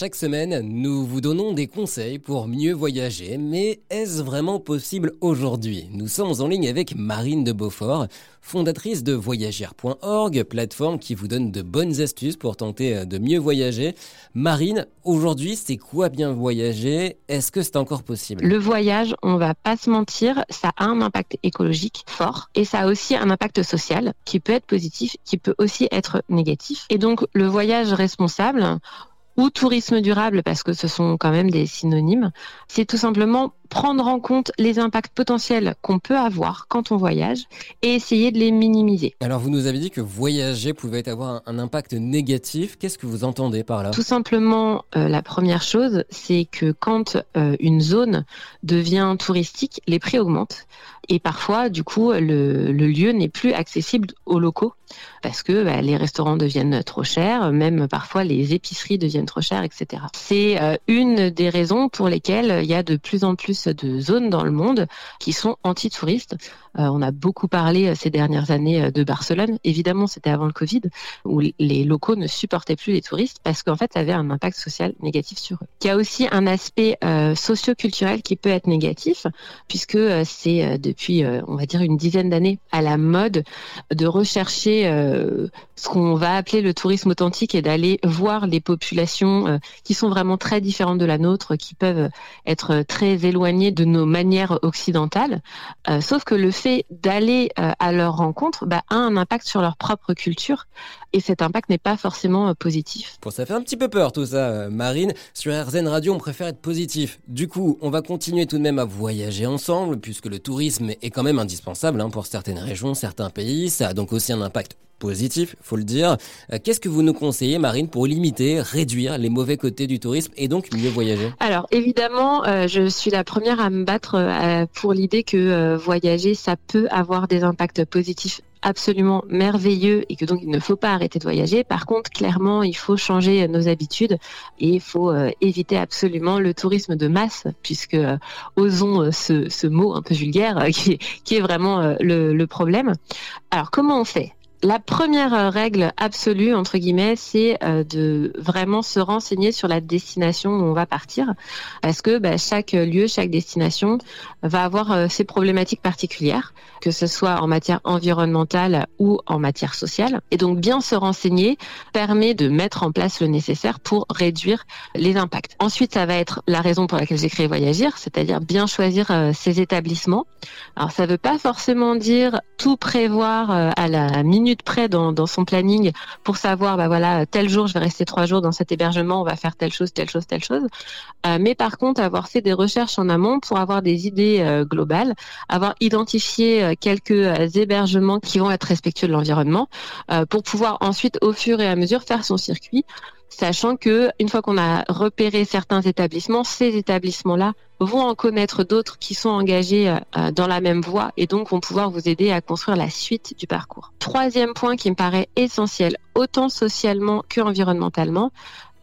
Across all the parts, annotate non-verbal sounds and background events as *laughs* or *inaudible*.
Chaque semaine, nous vous donnons des conseils pour mieux voyager, mais est-ce vraiment possible aujourd'hui? Nous sommes en ligne avec Marine de Beaufort, fondatrice de voyagère.org, plateforme qui vous donne de bonnes astuces pour tenter de mieux voyager. Marine, aujourd'hui, c'est quoi bien voyager? Est-ce que c'est encore possible? Le voyage, on va pas se mentir, ça a un impact écologique fort et ça a aussi un impact social qui peut être positif, qui peut aussi être négatif. Et donc, le voyage responsable, ou tourisme durable parce que ce sont quand même des synonymes, c'est tout simplement prendre en compte les impacts potentiels qu'on peut avoir quand on voyage et essayer de les minimiser. Alors vous nous avez dit que voyager pouvait avoir un impact négatif. Qu'est-ce que vous entendez par là? Tout simplement, euh, la première chose, c'est que quand euh, une zone devient touristique, les prix augmentent et parfois, du coup, le, le lieu n'est plus accessible aux locaux parce que bah, les restaurants deviennent trop chers, même parfois les épiceries deviennent trop chères, etc. C'est euh, une des raisons pour lesquelles il y a de plus en plus de zones dans le monde qui sont anti-touristes. Euh, on a beaucoup parlé euh, ces dernières années de Barcelone. Évidemment, c'était avant le Covid, où les locaux ne supportaient plus les touristes parce qu'en fait, ça avait un impact social négatif sur eux. Il y a aussi un aspect socio-culturel qui peut être négatif, puisque c'est depuis, on va dire, une dizaine d'années à la mode de rechercher euh, ce qu'on va appeler le tourisme authentique et d'aller voir les populations euh, qui sont vraiment très différentes de la nôtre, qui peuvent être très éloignées de nos manières occidentales. Euh, sauf que le fait d'aller à leur rencontre bah, a un impact sur leur propre culture et cet impact n'est pas forcément positif. Bon, ça fait un petit peu peur tout ça, Marine. Sur RZN Radio, on préfère être positif. Du coup, on va continuer tout de même à voyager ensemble puisque le tourisme est quand même indispensable hein, pour certaines régions, certains pays. Ça a donc aussi un impact positif, faut le dire. Euh, qu'est-ce que vous nous conseillez, Marine, pour limiter, réduire les mauvais côtés du tourisme et donc mieux voyager? Alors évidemment, euh, je suis la première à me battre euh, pour l'idée que voyager, ça peut avoir des impacts positifs absolument merveilleux et que donc il ne faut pas arrêter de voyager. Par contre, clairement, il faut changer nos habitudes et il faut éviter absolument le tourisme de masse, puisque osons ce, mot un peu vulgaire *laughs* qui, est vraiment le, le problème. Alors comment on fait? La première euh, règle absolue, entre guillemets, c'est euh, de vraiment se renseigner sur la destination où on va partir, parce que bah, chaque lieu, chaque destination va avoir euh, ses problématiques particulières, que ce soit en matière environnementale ou en matière sociale. Et donc bien se renseigner permet de mettre en place le nécessaire pour réduire les impacts. Ensuite, ça va être la raison pour laquelle j'ai créé Voyagir, c'est-à-dire bien choisir ses établissements. Alors ça ne veut pas forcément dire tout prévoir à la minute près dans, son planning pour savoir, bah voilà, tel jour je vais rester trois jours dans cet hébergement, on va faire telle chose, telle chose, telle chose. Euh, mais par contre, avoir fait des recherches en amont pour avoir des idées euh, globales, avoir identifié euh, quelques hébergements qui vont être respectueux de l'environnement, pour pouvoir ensuite, au fur et à mesure, faire son circuit sachant que une fois qu'on a repéré certains établissements, ces établissements-là vont en connaître d'autres qui sont engagés euh, dans la même voie et donc vont pouvoir vous aider à construire la suite du parcours. Troisième point qui me paraît essentiel, autant socialement que environnementalement,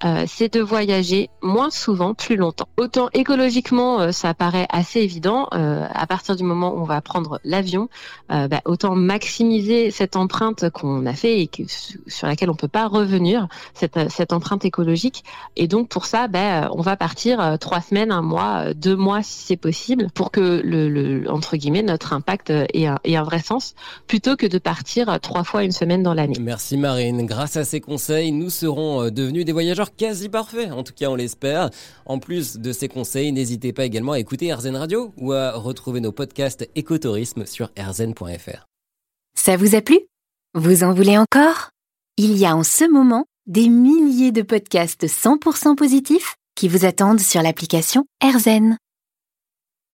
euh, c'est de voyager moins souvent, plus longtemps. Autant écologiquement, euh, ça paraît assez évident. Euh, à partir du moment où on va prendre l'avion, bah, autant maximiser cette empreinte qu'on a fait et sur laquelle on peut pas revenir, cette, empreinte écologique. Et donc pour ça, bah, on va partir trois semaines, un mois, deux mois si c'est possible, pour que notre impact ait un, ait un vrai sens, plutôt que de partir trois fois une semaine dans l'année. Merci Marine. Grâce à ces conseils, nous serons devenus des voyageurs quasi parfait, en tout cas on l'espère. En plus de ces conseils, n'hésitez pas également à écouter RZN Radio ou à retrouver nos podcasts écotourisme sur rzn.fr. Ça vous a plu? Vous en voulez encore? Il y a en ce moment des milliers de podcasts 100% positifs qui vous attendent sur l'application RZN.